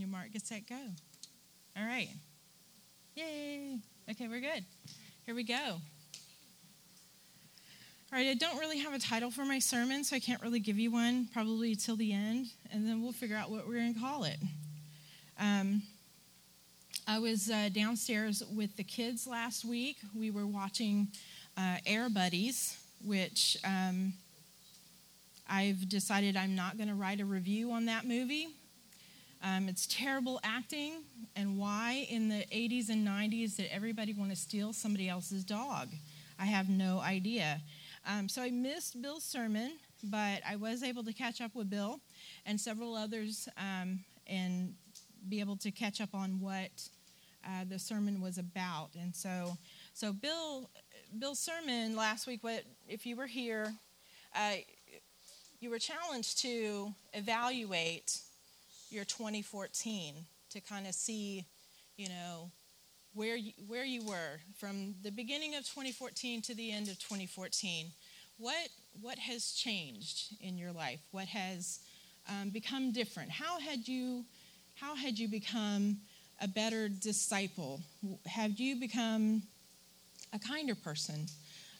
Your mark, get set, go. All right. Yay. Okay, we're good. Here we go. All right, I don't really have a title for my sermon, so I can't really give you one probably till the end, and then we'll figure out what we're going to call it. Um, I was uh, downstairs with the kids last week. We were watching uh, Air Buddies, which um, I've decided I'm not going to write a review on that movie. Um, it's terrible acting, and why in the 80s and 90s did everybody want to steal somebody else's dog? I have no idea. Um, so I missed Bill's sermon, but I was able to catch up with Bill and several others um, and be able to catch up on what uh, the sermon was about. And so, so Bill, Bill's sermon last week. What if you were here? Uh, you were challenged to evaluate your 2014 to kind of see, you know, where you, where you were from the beginning of 2014 to the end of 2014. What what has changed in your life? What has um, become different? How had you how had you become a better disciple? Have you become a kinder person?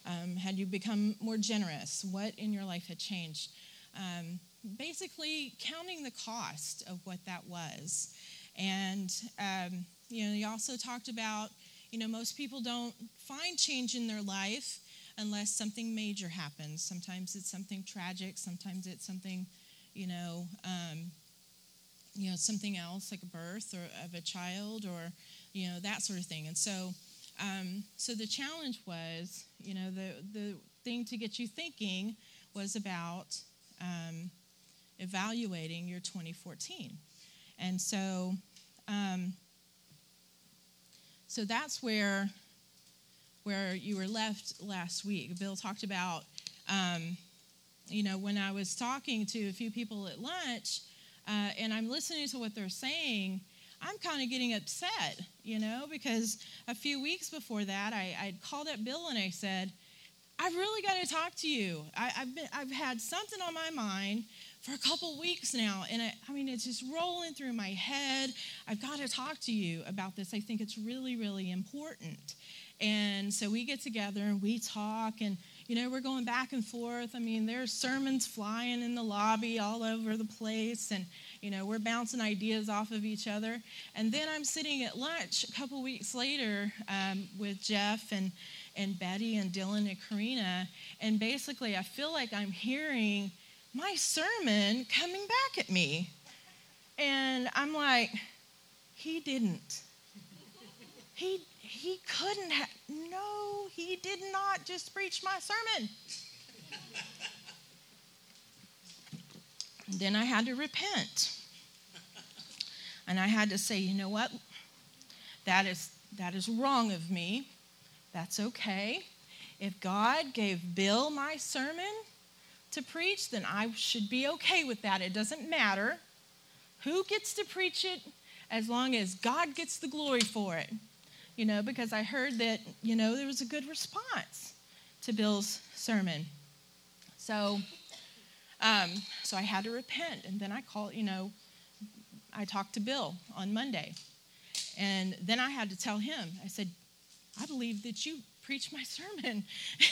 Um, had you become more generous? What in your life had changed? Um, basically, counting the cost of what that was. And, um, you know, he also talked about, you know, most people don't find change in their life unless something major happens. Sometimes it's something tragic, sometimes it's something, you know, um, you know, something else like a birth or of a child or, you know, that sort of thing. And so, um, so the challenge was, you know, the the thing to get you thinking was about um, evaluating your 2014, and so, um, so that's where where you were left last week. Bill talked about, um, you know, when I was talking to a few people at lunch uh, and I'm listening to what they're saying, I'm kind of getting upset, you know, because a few weeks before that, I, I'd called up Bill and I said, I've really got to talk to you. I, have been, I've had something on my mind for a couple weeks now, and I, I mean, it's just rolling through my head. I've got to talk to you about this. I think it's really, really important. And so we get together and we talk, and you know, we're going back and forth. I mean, there's sermons flying in the lobby all over the place, and, you know, we're bouncing ideas off of each other. And then I'm sitting at lunch a couple weeks later um, with Jeff and, and Betty and Dylan and Karina, and basically I feel like I'm hearing my sermon coming back at me. And I'm like, he didn't. He he couldn't have, no, he did not just preach my sermon. then I had to repent. And I had to say, you know what? That is, that is wrong of me. That's okay. If God gave Bill my sermon to preach, then I should be okay with that. It doesn't matter who gets to preach it as long as God gets the glory for it you know, because I heard that, you know, there was a good response to Bill's sermon. So, um, so I had to repent. And then I called, you know, I talked to Bill on Monday. And then I had to tell him, I said, I believe that you preached my sermon.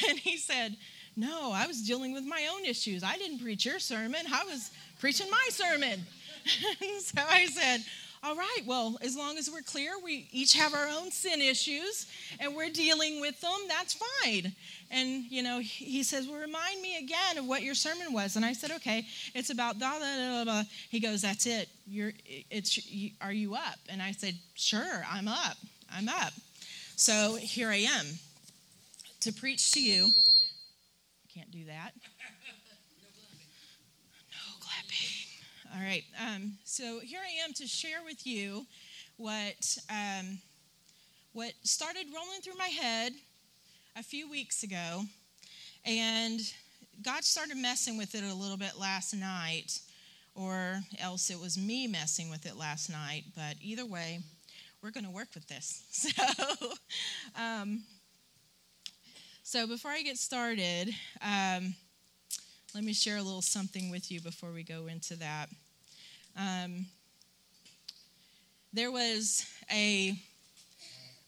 And he said, No, I was dealing with my own issues. I didn't preach your sermon, I was preaching my sermon. so I said, all right, well, as long as we're clear, we each have our own sin issues and we're dealing with them, that's fine. And, you know, he says, Well, remind me again of what your sermon was. And I said, Okay, it's about da da da da. He goes, That's it. You're, it's, are you up? And I said, Sure, I'm up. I'm up. So here I am to preach to you. Can't do that. No clapping. All right. Um, so here I am to share with you what um, what started rolling through my head a few weeks ago, and God started messing with it a little bit last night, or else it was me messing with it last night. But either way, we're going to work with this. So. Um, so before I get started, um, let me share a little something with you before we go into that. Um, there was a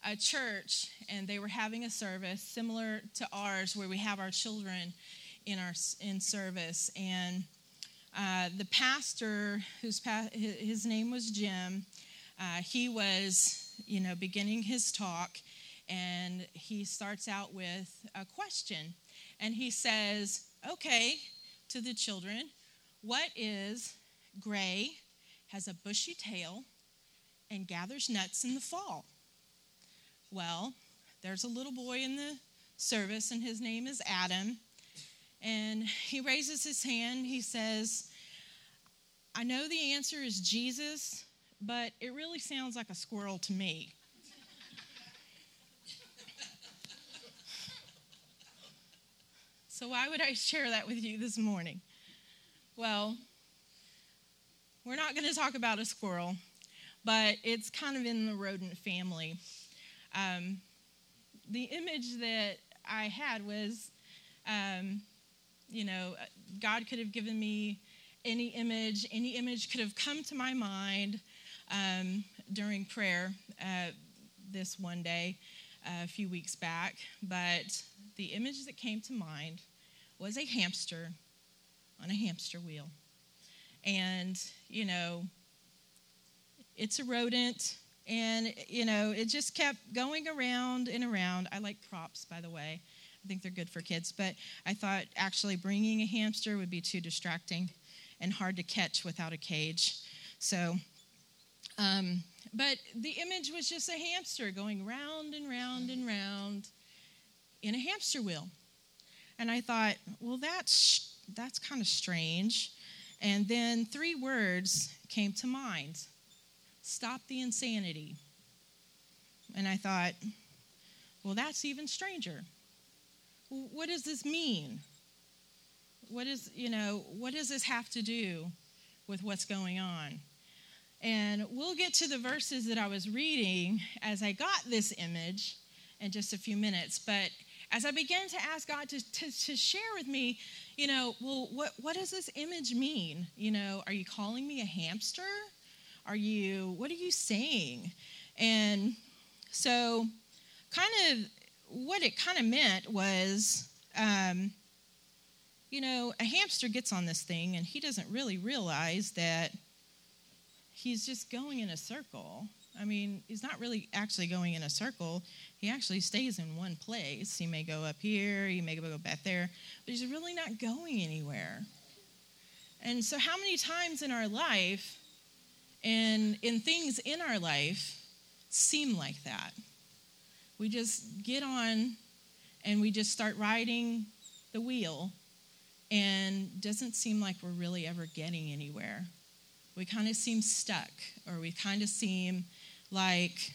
a church and they were having a service similar to ours where we have our children in our in service and uh, the pastor whose his name was jim uh, he was you know beginning his talk and he starts out with a question and he says okay to the children what is gray has a bushy tail and gathers nuts in the fall well, there's a little boy in the service, and his name is Adam. And he raises his hand. He says, I know the answer is Jesus, but it really sounds like a squirrel to me. So, why would I share that with you this morning? Well, we're not going to talk about a squirrel, but it's kind of in the rodent family. Um, the image that I had was, um, you know, God could have given me any image, any image could have come to my mind um, during prayer uh, this one day uh, a few weeks back. But the image that came to mind was a hamster on a hamster wheel. And, you know, it's a rodent. And, you know, it just kept going around and around. I like props, by the way. I think they're good for kids. But I thought actually bringing a hamster would be too distracting and hard to catch without a cage. So, um, but the image was just a hamster going round and round and round in a hamster wheel. And I thought, well, that's, that's kind of strange. And then three words came to mind Stop the insanity. And I thought, well, that's even stranger. What does this mean? What is, you know, what does this have to do with what's going on? And we'll get to the verses that I was reading as I got this image in just a few minutes. But as I began to ask God to, to, to, share with me, you know, well, what, what does this image mean? You know, are you calling me a hamster? Are you, what are you saying? And so, kind of, what it kind of meant was, um, you know, a hamster gets on this thing and he doesn't really realize that he's just going in a circle. I mean, he's not really actually going in a circle. He actually stays in one place. He may go up here, he may go back there, but he's really not going anywhere. And so, how many times in our life and in things in our life seem like that. We just get on and we just start riding the wheel and doesn't seem like we're really ever getting anywhere. We kind of seem stuck or we kind of seem like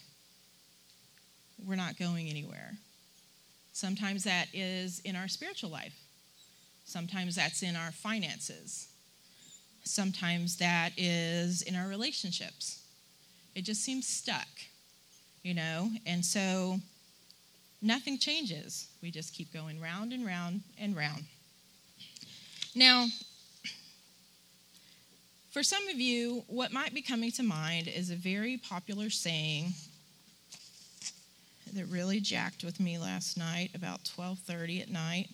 we're not going anywhere. Sometimes that is in our spiritual life. Sometimes that's in our finances. Sometimes that is in our relationships. It just seems stuck, you know? And so nothing changes. We just keep going round and round and round. Now, for some of you, what might be coming to mind is a very popular saying that really jacked with me last night about 12:30 at night.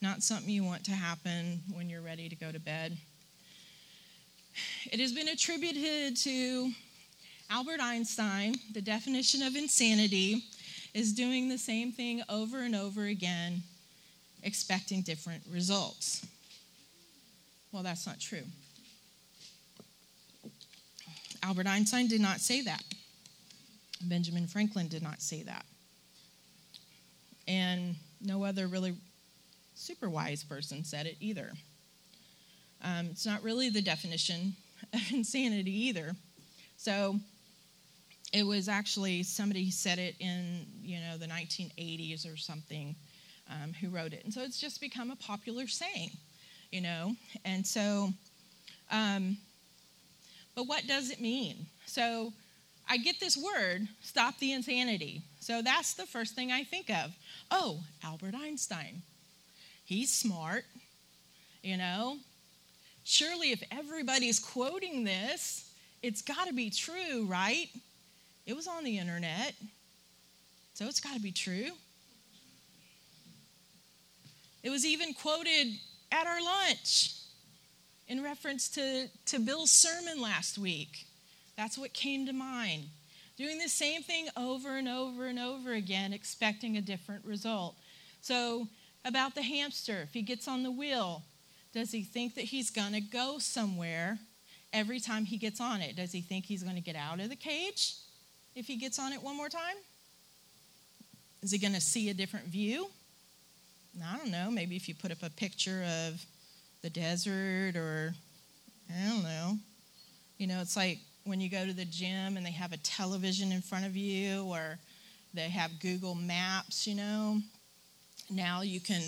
Not something you want to happen when you're ready to go to bed. It has been attributed to Albert Einstein. The definition of insanity is doing the same thing over and over again, expecting different results. Well, that's not true. Albert Einstein did not say that. Benjamin Franklin did not say that. And no other really super wise person said it either. Um, it's not really the definition of insanity either. So it was actually somebody said it in you know the 1980s or something um, who wrote it, and so it's just become a popular saying, you know. And so, um, but what does it mean? So I get this word, stop the insanity. So that's the first thing I think of. Oh, Albert Einstein. He's smart, you know, Surely, if everybody's quoting this, it's got to be true, right? It was on the internet, so it's got to be true. It was even quoted at our lunch in reference to, to Bill's sermon last week. That's what came to mind. Doing the same thing over and over and over again, expecting a different result. So, about the hamster, if he gets on the wheel, does he think that he's going to go somewhere every time he gets on it? Does he think he's going to get out of the cage if he gets on it one more time? Is he going to see a different view? I don't know. Maybe if you put up a picture of the desert or, I don't know. You know, it's like when you go to the gym and they have a television in front of you or they have Google Maps, you know. Now you can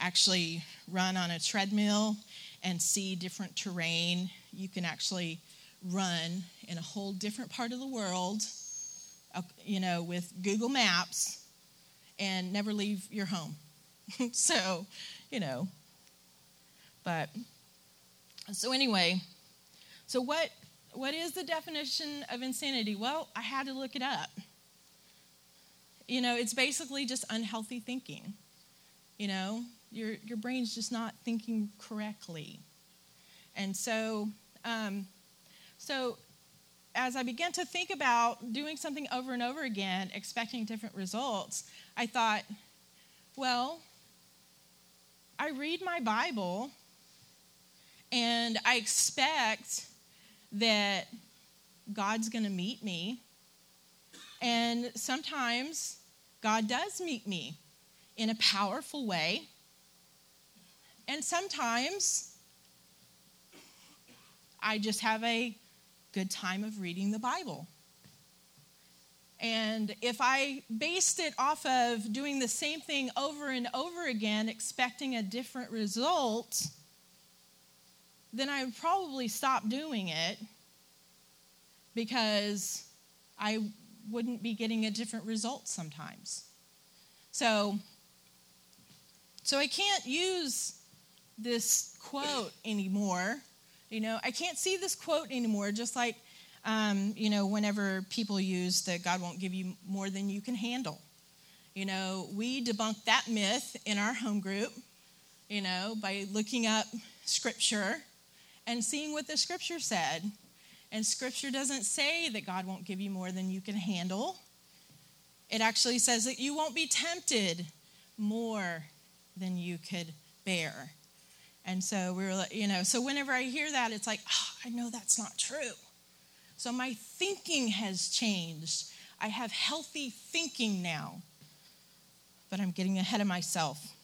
actually run on a treadmill and see different terrain. You can actually run in a whole different part of the world, uh, you know, with Google Maps and never leave your home. so, you know, but so anyway, so what what is the definition of insanity? Well, I had to look it up. You know, it's basically just unhealthy thinking. You know, your, your brain's just not thinking correctly. And so, um, so as I began to think about doing something over and over again, expecting different results, I thought, well, I read my Bible and I expect that God's going to meet me. And sometimes God does meet me in a powerful way. And sometimes I just have a good time of reading the Bible. And if I based it off of doing the same thing over and over again, expecting a different result, then I would probably stop doing it because I wouldn't be getting a different result sometimes. So so I can't use this quote anymore. You know, I can't see this quote anymore, just like, um, you know, whenever people use that God won't give you more than you can handle. You know, we debunked that myth in our home group, you know, by looking up scripture and seeing what the scripture said. And scripture doesn't say that God won't give you more than you can handle. It actually says that you won't be tempted more than you could bear. And so we were, you know, so whenever I hear that, it's like, oh, I know that's not true. So my thinking has changed. I have healthy thinking now, but I'm getting ahead of myself.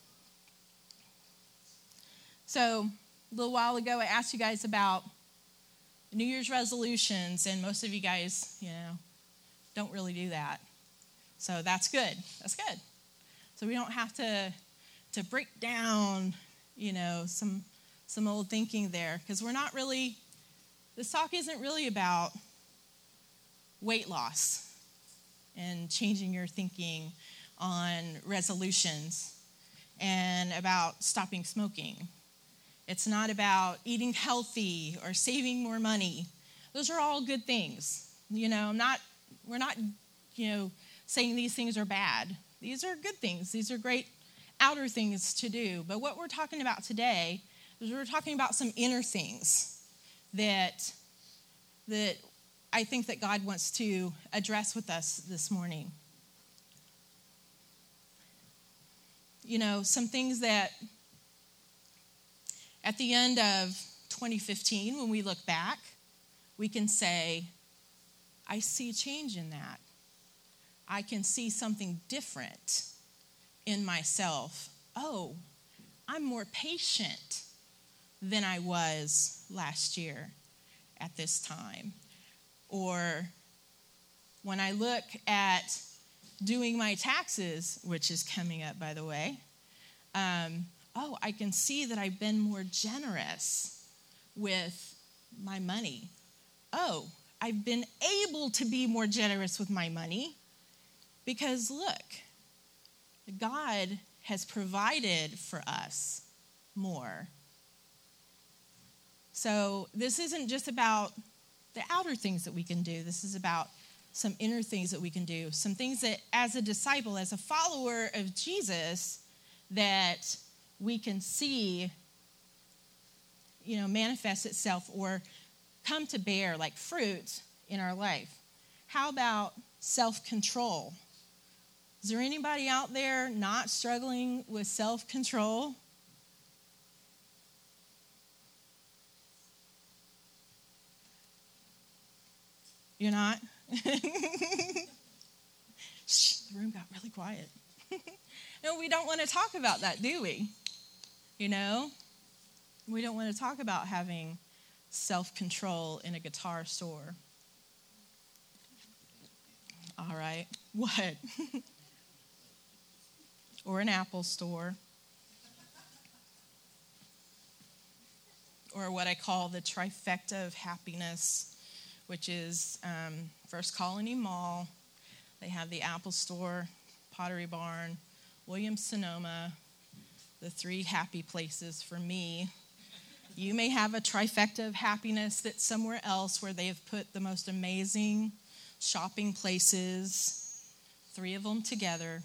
So a little while ago, I asked you guys about New Year's resolutions, and most of you guys, you know, don't really do that. So that's good. That's good. So we don't have to to break down, you know, some some old thinking there because we're not really this talk isn't really about weight loss and changing your thinking on resolutions and about stopping smoking. It's not about eating healthy or saving more money. Those are all good things. You know, I'm not we're not, you know, saying these things are bad. These are good things. These are great outer things to do. But what we're talking about today is we're talking about some inner things that that I think that God wants to address with us this morning. You know, some things that at the end of 2015, when we look back, we can say, I see change in that. I can see something different in myself, oh, I'm more patient than I was last year at this time. Or when I look at doing my taxes, which is coming up, by the way, um, oh, I can see that I've been more generous with my money. Oh, I've been able to be more generous with my money because look, God has provided for us more. So this isn't just about the outer things that we can do. This is about some inner things that we can do, some things that, as a disciple, as a follower of Jesus, that we can see, you know, manifest itself or come to bear like fruit in our life. How about self control? Is there anybody out there not struggling with self control? You're not? Shh, the room got really quiet. no, we don't want to talk about that, do we? You know? We don't want to talk about having self control in a guitar store. All right. What? or an Apple store. or what I call the trifecta of happiness which is um, First Colony Mall. They have the Apple Store, Pottery Barn, Williams Sonoma, the three happy places for me. You may have a trifecta of happiness that's somewhere else where they have put the most amazing shopping places, three of them together.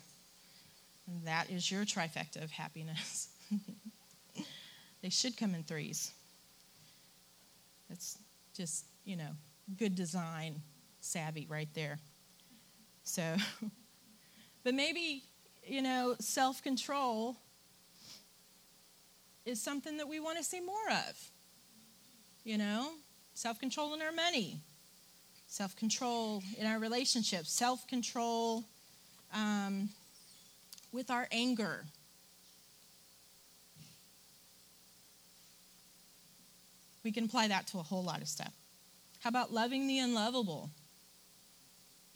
That is your trifecta of happiness. they should come in threes. That's just, you know, good design savvy right there. So, but maybe, you know, self control is something that we want to see more of. You know, self control in our money, self control in our relationships, self control um, with our anger. We can apply that to a whole lot of stuff. How about loving the unlovable?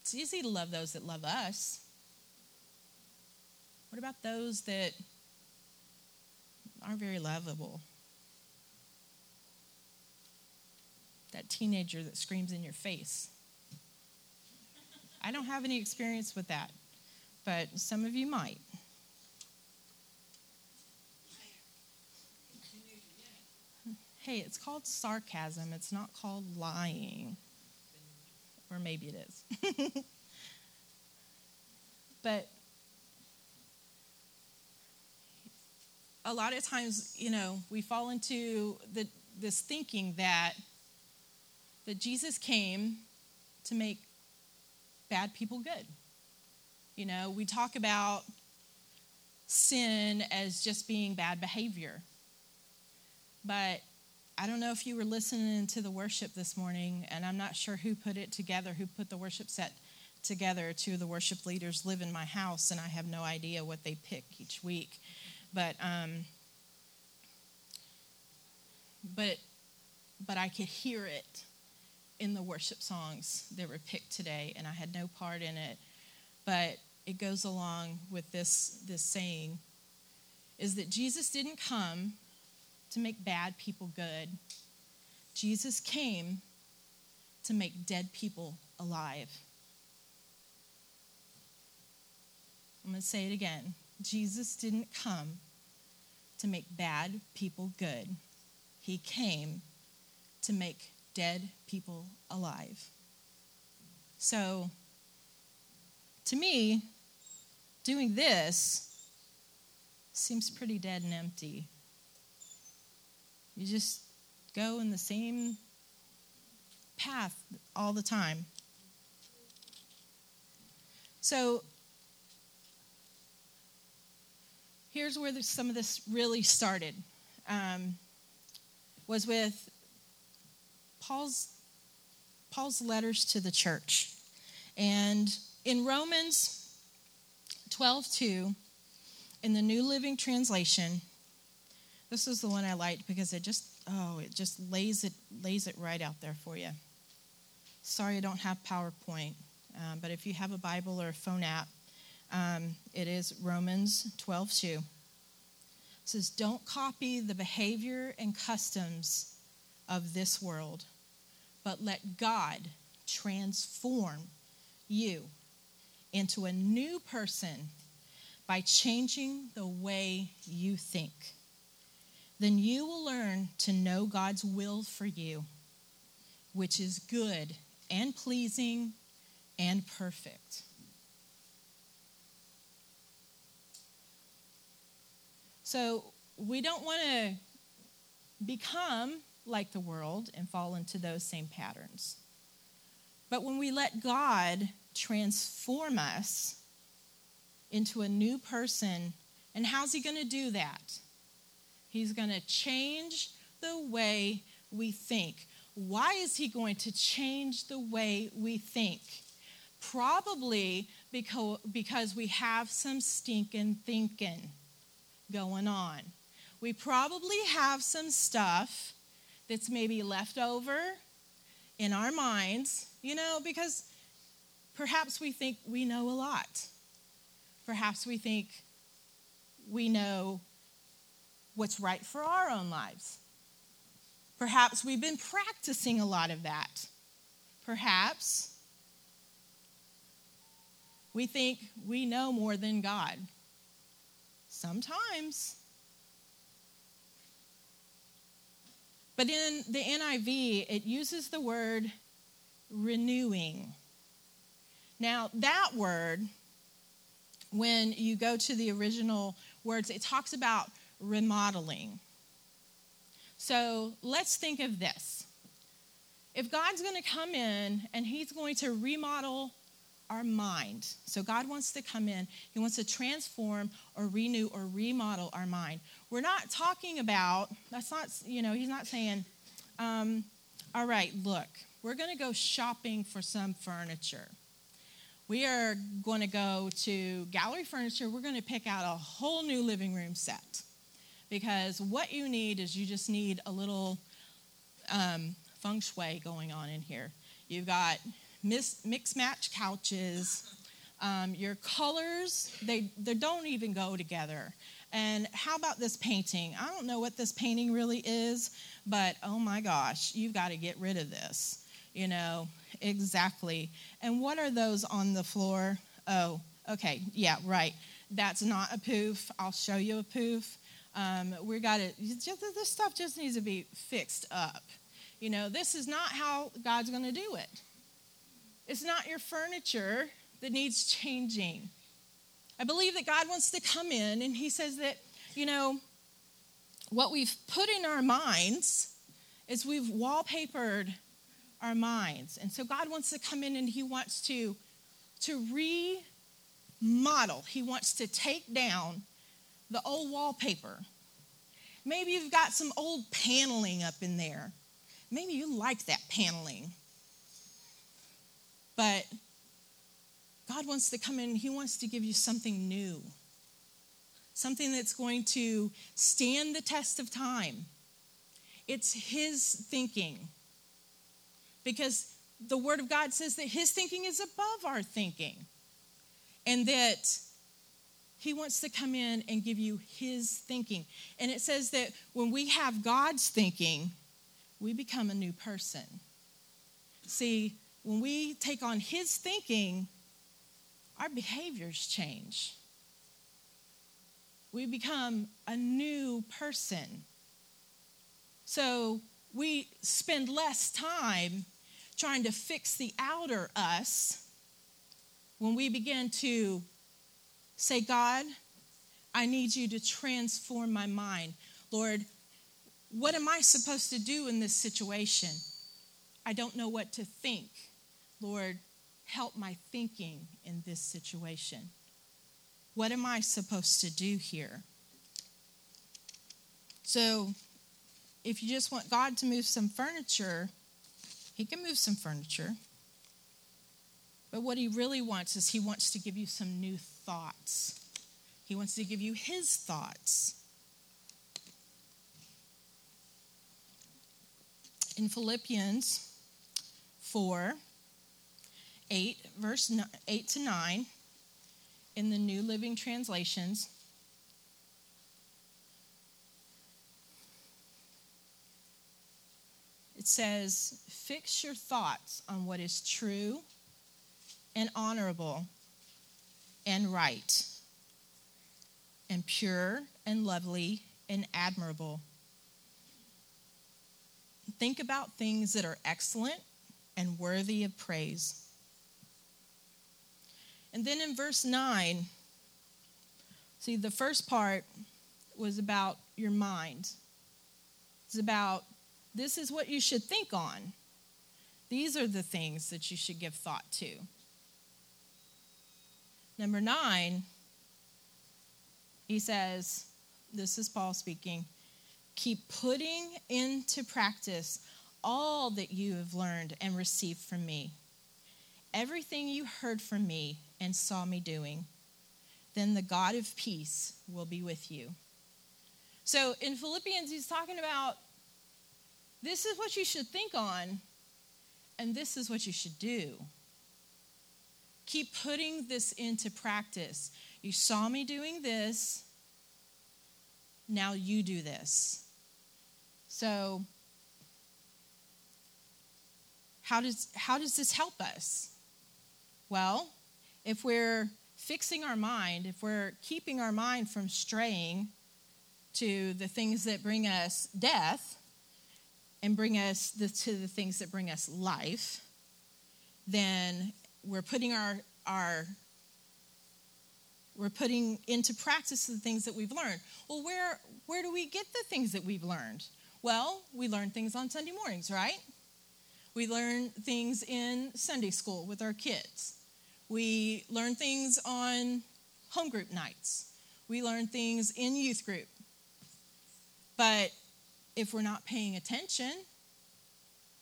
It's easy to love those that love us. What about those that aren't very lovable? That teenager that screams in your face. I don't have any experience with that, but some of you might. Hey, it's called sarcasm. It's not called lying. Or maybe it is. but a lot of times, you know, we fall into the, this thinking that that Jesus came to make bad people good. You know, we talk about sin as just being bad behavior. But I don't know if you were listening to the worship this morning, and I'm not sure who put it together, who put the worship set together. Two of the worship leaders live in my house, and I have no idea what they pick each week. But um, but but I could hear it in the worship songs that were picked today, and I had no part in it. But it goes along with this this saying is that Jesus didn't come to make bad people good. Jesus came to make dead people alive. I'm going to say it again. Jesus didn't come to make bad people good, He came to make dead people alive. So, to me, doing this seems pretty dead and empty. You just go in the same path all the time. So here's where some of this really started. Um, was with Paul's Paul's letters to the church, and in Romans 12:2, in the New Living Translation, this is the one I liked because it just oh it just lays it lays it right out there for you. Sorry, I don't have PowerPoint, um, but if you have a Bible or a phone app, um, it is Romans 12 2. It says, Don't copy the behavior and customs of this world, but let God transform you into a new person by changing the way you think then you will learn to know God's will for you, which is good and pleasing and perfect. So we don't want to become like the world and fall into those same patterns. But when we let God transform us into a new person, and how's He going to do that? He's going to change the way we think. Why is He going to change the way we think? Probably because, because we have some stinking thinking going on. We probably have some stuff that's maybe left over in our minds, you know, because perhaps we think we know a lot. Perhaps we think we know what's right for our own lives. Perhaps we've been practicing a lot of that. Perhaps we think we know more than God. Sometimes. But in the NIV, it uses the word renewing. Now, that word, when you go to the original words, it talks about remodeling. So let's think of this. If God's going to come in and He's going to remodel our mind. So God wants to come in, He wants to transform or renew or remodel our mind. We're not talking about, that's not, you know, He's not saying, um, all right, look, we're going to go shopping for some furniture. We are going to go to Gallery Furniture. We're going to pick out a whole new living room set. Because what you need is you just need a little um, feng shui going on in here. You've got mix, mix match couches. Um, your colors, they, they don't even go together. And how about this painting? I don't know what this painting really is, but oh my gosh, you've got to get rid of this. You know, exactly. And what are those on the floor? Oh, okay, yeah, right. That's not a poof. I'll show you a poof. Um, we got to, this stuff just needs to be fixed up. You know, this is not how God's going to do it. It's not your furniture that needs changing. I believe that God wants to come in and He says that, you know, what we've put in our minds is we've wallpapered our minds. And so God wants to come in and He wants to, to remodel, He wants to take down the old wallpaper. Maybe you've got some old paneling up in there. Maybe you like that paneling. But God wants to come in, He wants to give you something new, something that's going to stand the test of time. It's His thinking. Because the Word of God says that His thinking is above our thinking. And that He wants to come in and give you His thinking. And it says that when we have God's thinking, we become a new person. See, when we take on His thinking, our behaviors change. We become a new person. So we spend less time trying to fix the outer us when we begin to say, God, I need you to transform my mind. Lord, what am I supposed to do in this situation? I don't know what to think. Lord, help my thinking in this situation. What am I supposed to do here? So, if you just want God to move some furniture, He can move some furniture. But what He really wants is He wants to give you some new thoughts. He wants to give you His thoughts. In Philippians 4, 8, verse 8 to 9, in the New Living Translations. It says, Fix your thoughts on what is true and honorable and right and pure and lovely and admirable. think about things that are excellent and worthy of praise. And then in verse 9, see, the first part was about your mind. It's about this is what you should think on. These are the things that you should give thought to. Number nine, he says, This is Paul speaking, keep putting into practice all that you have learned and received from me. Everything you heard from me and saw me doing, then the God of peace will be with you. So in Philippians, he's talking about this is what you should think on, and this is what you should do. Keep putting this into practice. You saw me doing this, now you do this. So, how does, how does this help us? Well, if we're fixing our mind, if we're keeping our mind from straying to the things that bring us death and bring us the, to the things that bring us life, then we're putting our, our we're putting into practice the things that we've learned. Well, where, where do we get the things that we've learned? Well, we learn things on Sunday mornings, right? We learn things in Sunday school with our kids. We learn things on home group nights. We learn things in youth group. But if we're not paying attention,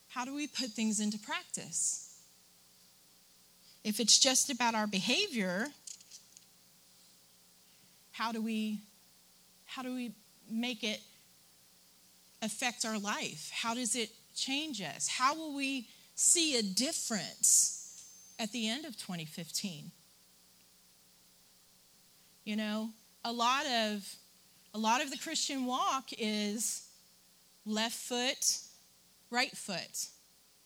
how do we put things into practice? If it's just about our behavior, how do we how do we make it affect our life? How does it change us? How will we see a difference at the end of 2015? You know, a lot of a lot of the Christian walk is left foot, right foot.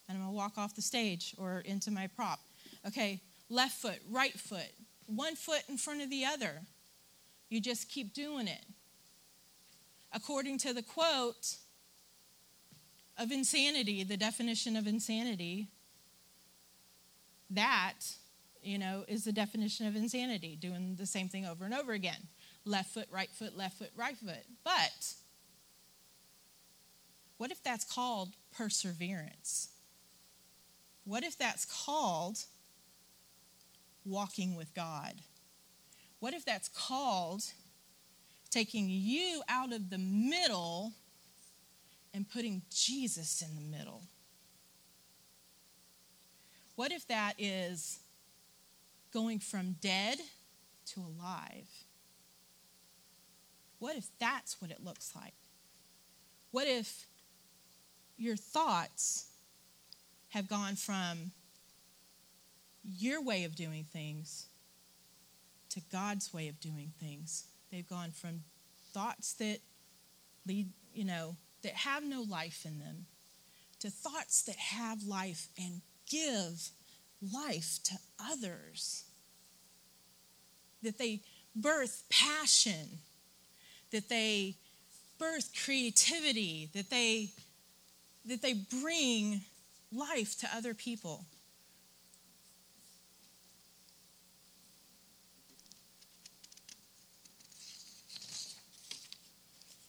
And I'm going to walk off the stage or into my prop. Okay, left foot, right foot, one foot in front of the other. You just keep doing it. According to the quote of insanity, the definition of insanity, that, you know, is the definition of insanity, doing the same thing over and over again. Left foot, right foot, left foot, right foot. But what if that's called perseverance? What if that's called walking with God? What if that's called taking you out of the middle and putting Jesus in the middle? What if that is going from dead to alive? What if that's what it looks like? What if your thoughts have gone from your way of doing things to God's way of doing things. They've gone from thoughts that lead, you know, that have no life in them to thoughts that have life and give life to others. That they birth passion, that they birth creativity, that they that they bring life to other people.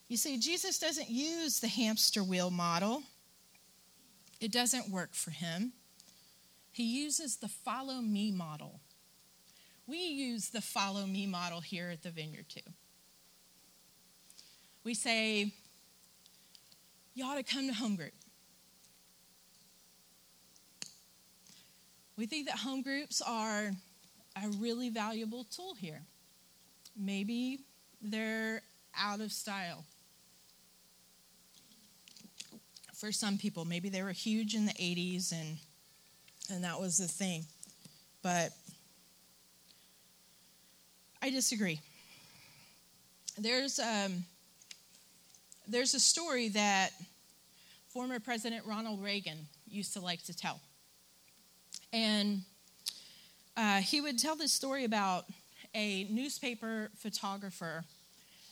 You see, Jesus doesn't use the hamster wheel model, it doesn't work for him. He uses the follow me model. We use the follow me model here at the vineyard too. We say, You ought to come to home group. We think that home groups are a really valuable tool here. Maybe they're out of style for some people. Maybe they were huge in the 80s and and that was the thing. But I disagree. There's um, there's a story that former President Ronald Reagan used to like to tell. And uh, he would tell this story about a newspaper photographer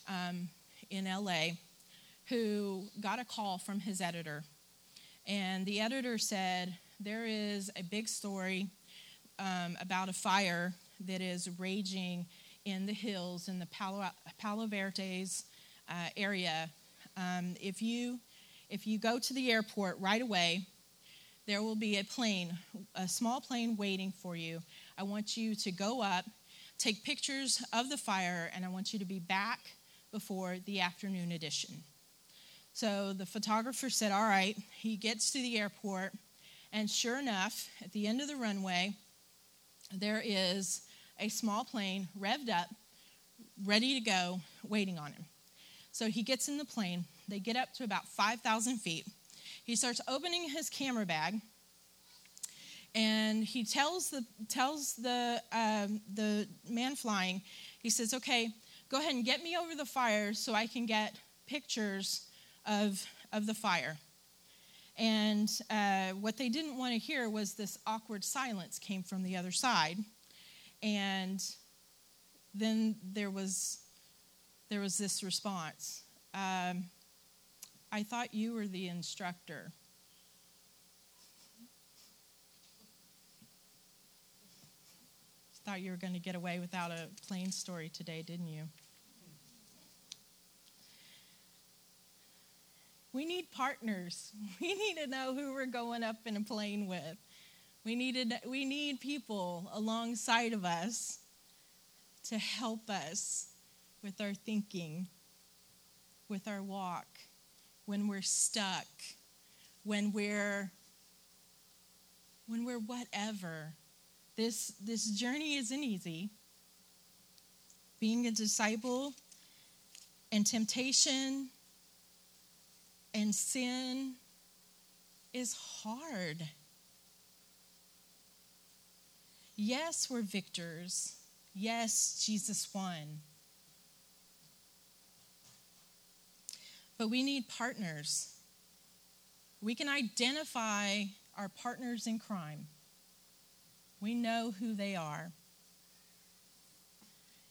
um, in LA who got a call from his editor And the editor said, There is a big story um, about a fire that is raging in the hills in the Palo, Palo Verdes uh, area. Um, if, you, if you go to the airport right away, there will be a plane, a small plane waiting for you. I want you to go up, take pictures of the fire, and I want you to be back before the afternoon edition. So the photographer said, All right. He gets to the airport, and sure enough, at the end of the runway, there is a small plane revved up, ready to go, waiting on him. So he gets in the plane. They get up to about 5,000 feet. He starts opening his camera bag, and he tells the tells the um, the man flying. He says, "Okay, go ahead and get me over the fire so I can get pictures of of the fire." And uh, what they didn't want to hear was this awkward silence came from the other side, and then there was there was this response. Um, I thought you were the instructor. Thought you were going to get away without a plane story today, didn't you? We need partners. We need to know who we're going up in a plane with. We, needed, we need people alongside of us to help us with our thinking, with our walk when we're stuck, when we're when we're whatever. This this journey isn't easy. Being a disciple and temptation and sin is hard. Yes, we're victors. Yes, Jesus won. but we need partners. We can identify our partners in crime, we know who they are.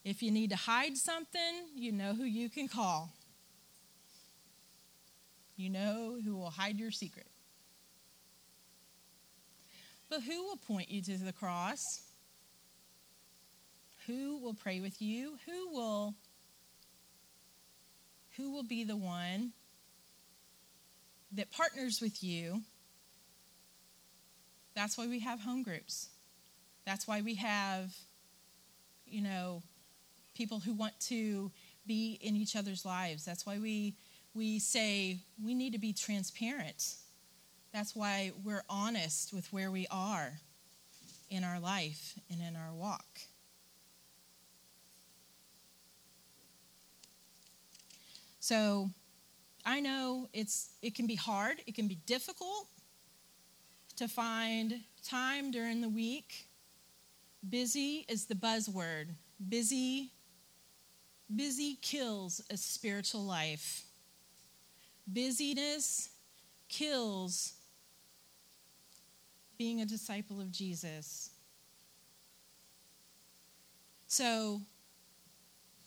If you need to hide something, you know who you can call. You know who will hide your secret. But who will point you to the cross? Who will pray with you? Who will who will be the one that partners with you. That's why we have home groups. That's why we have, you know, people who want to be in each other's lives. That's why we we say we need to be transparent. That's why we're honest with where we are in our life and in our walk. So I know it's it can be hard, it can be difficult to find time during the week. Busy is the buzzword. Busy busy kills a spiritual life. Busyness kills being a disciple of Jesus. So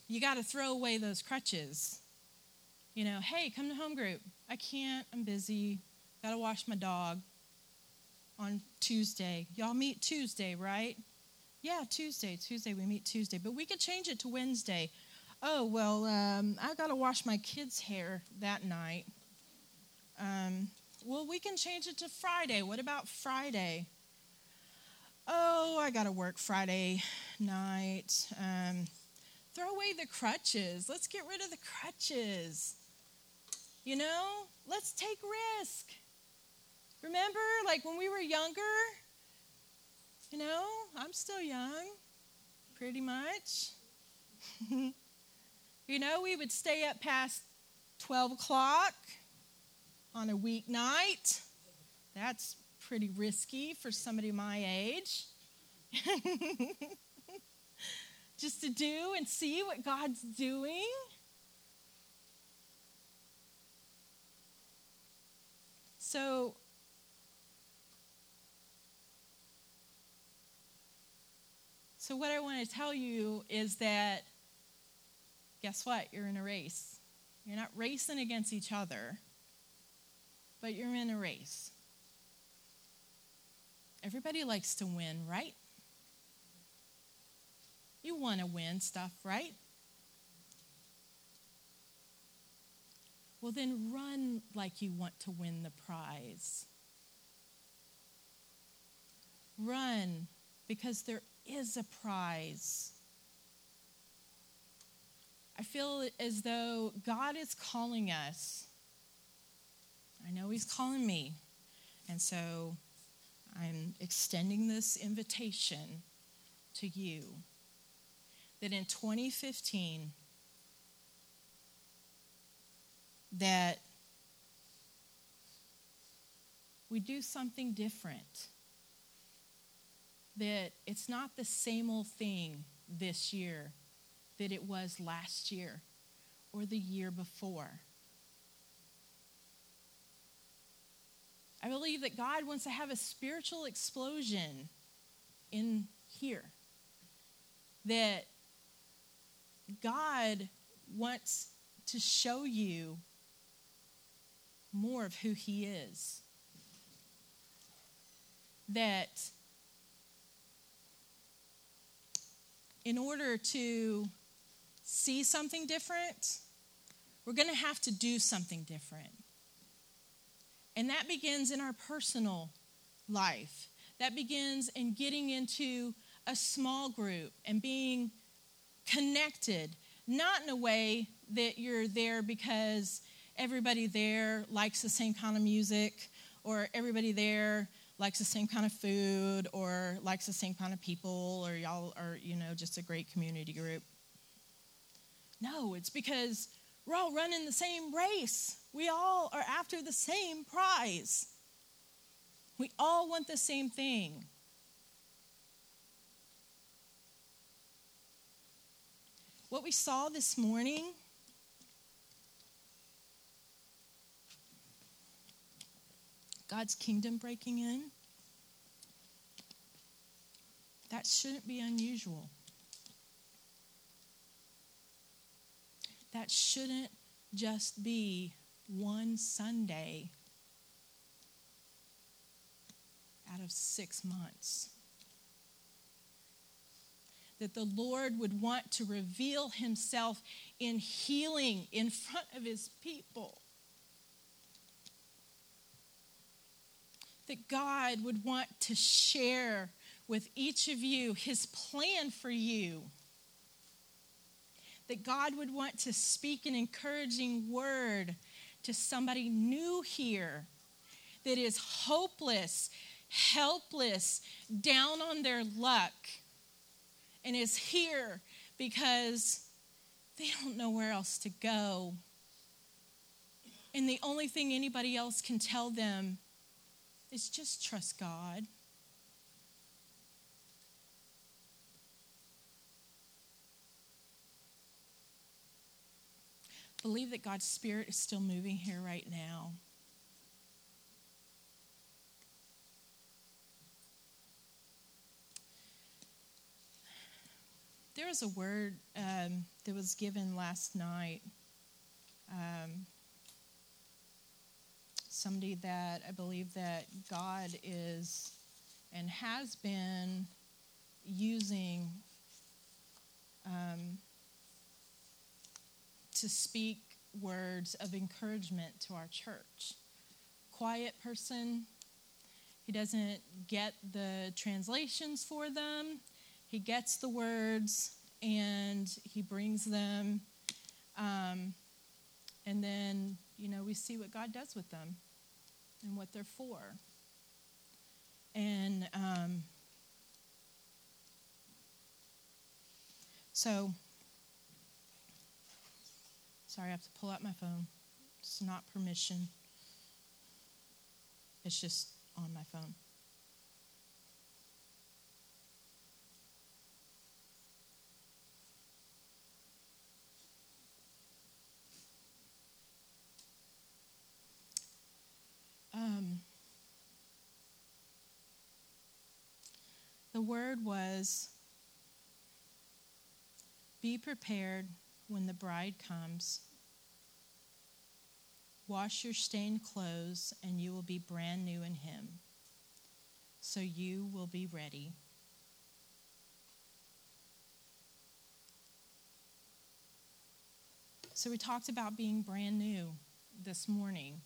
you got to throw away those crutches you know, hey, come to home group. I can't, I'm busy. Got to wash my dog on Tuesday. Y'all meet Tuesday, right? Yeah, Tuesday. Tuesday, we meet Tuesday. But we could change it to Wednesday. Oh, well, um, I got to wash my kids' hair that night. Um, well, we can change it to Friday. What about Friday? Oh, I got to work Friday night. Um, throw away the crutches. Let's get rid of the crutches. You know, let's take risk. Remember, like when we were younger, you know, I'm still young, pretty much. you know, we would stay up past 12 o'clock on a weeknight. That's pretty risky for somebody my age. Just to do and see what God's doing. So, so what I want to tell you is that guess what? You're in a race. You're not racing against each other, but you're in a race. Everybody likes to win, right? You want to win stuff, right? Well, then run like you want to win the prize. Run because there is a prize. I feel as though God is calling us. I know He's calling me. And so I'm extending this invitation to you that in 2015 that we do something different that it's not the same old thing this year that it was last year or the year before. I believe that God wants to have a spiritual explosion in here. That God wants to show you more of who He is. That in order to see something different, we're going to have to do something different. And that begins in our personal life. That begins in getting into a small group and being connected, not in a way that you're there because everybody there likes the same kind of music or everybody there likes the same kind of food or likes the same kind of people or y'all are, you know, just a great community group. No, it's because we're all running the same race. We all are after the same prize. We all want the same thing. What we saw this morning God's kingdom breaking in, that shouldn't be unusual. That shouldn't just be one Sunday out of six months. That the Lord would want to reveal himself in healing in front of his people. that God would want to share with each of you his plan for you. That God would want to speak an encouraging word to somebody new here that is hopeless, helpless, down on their luck, and is here because they don't know where else to go. And the only thing anybody else can tell them is just trust God. Believe that God's Spirit is still moving here right now. There was a word um, that was given last night. Um, somebody that I believe that God is and has been using um, to speak words of encouragement to our church. Quiet person, he doesn't get the translations for them, he gets the words and he brings them. Um, and then, you know, we see what God does with them and what they're for. And um, so, sorry, I have to pull out my phone. It's not permission, it's just on my phone. Um, the word was be prepared when the bride comes. Wash your stained clothes, and you will be brand new in Him. so you will be ready. So, we talked about being brand new this morning.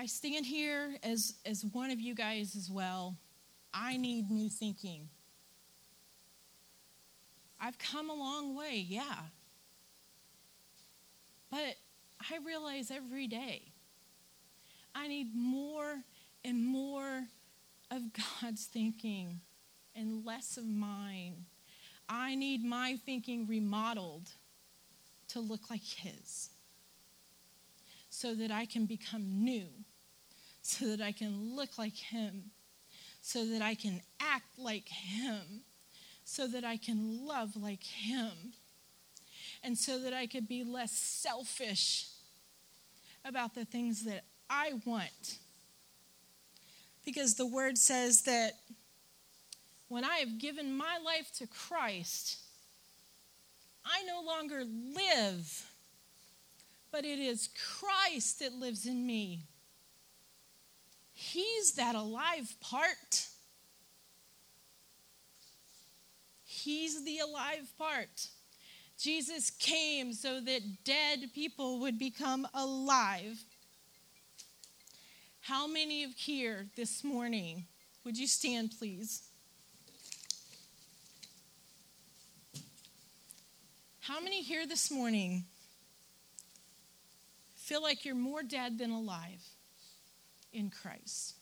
I stand here as, as one of you guys as well. I need new thinking. I've come a long way, yeah. But I realize every day I need more and more of God's thinking and less of mine. I need my thinking remodeled to look like His so that I can become new so that I can look like Him, so that I can act like Him, so that I can love like Him, and so that I could be less selfish about the things that I want. Because the word says that when I have given my life to Christ, I no longer live, but it is Christ that lives in me. He's that alive part. He's the alive part. Jesus came so that dead people would become alive. How many of here this morning? Would you stand, please? How many here this morning feel like you're more dead than alive? In Christ.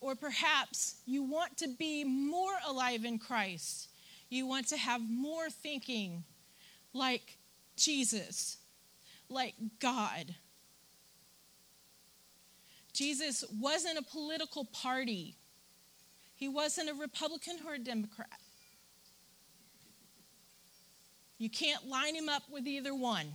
Or perhaps you want to be more alive in Christ. You want to have more thinking like Jesus, like God. Jesus wasn't a political party, he wasn't a Republican or a Democrat. You can't line him up with either one.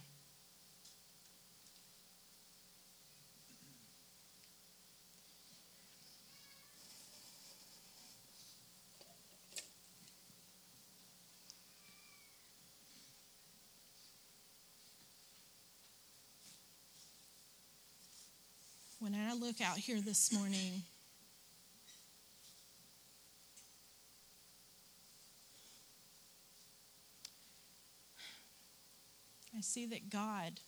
When I look out here this morning, I see that God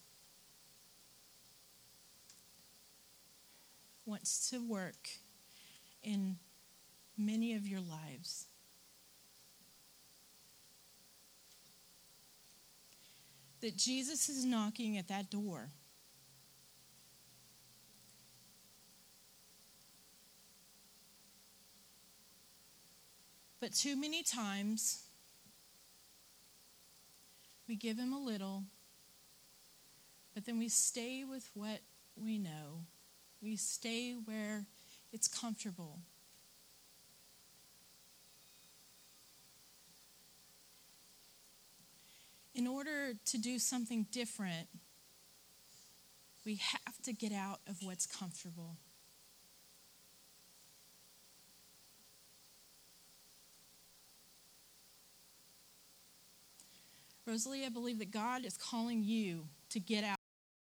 wants to work in many of your lives. That Jesus is knocking at that door. But too many times, we give him a little, but then we stay with what we know. We stay where it's comfortable. In order to do something different, we have to get out of what's comfortable. Rosalie, I believe that God is calling you to get out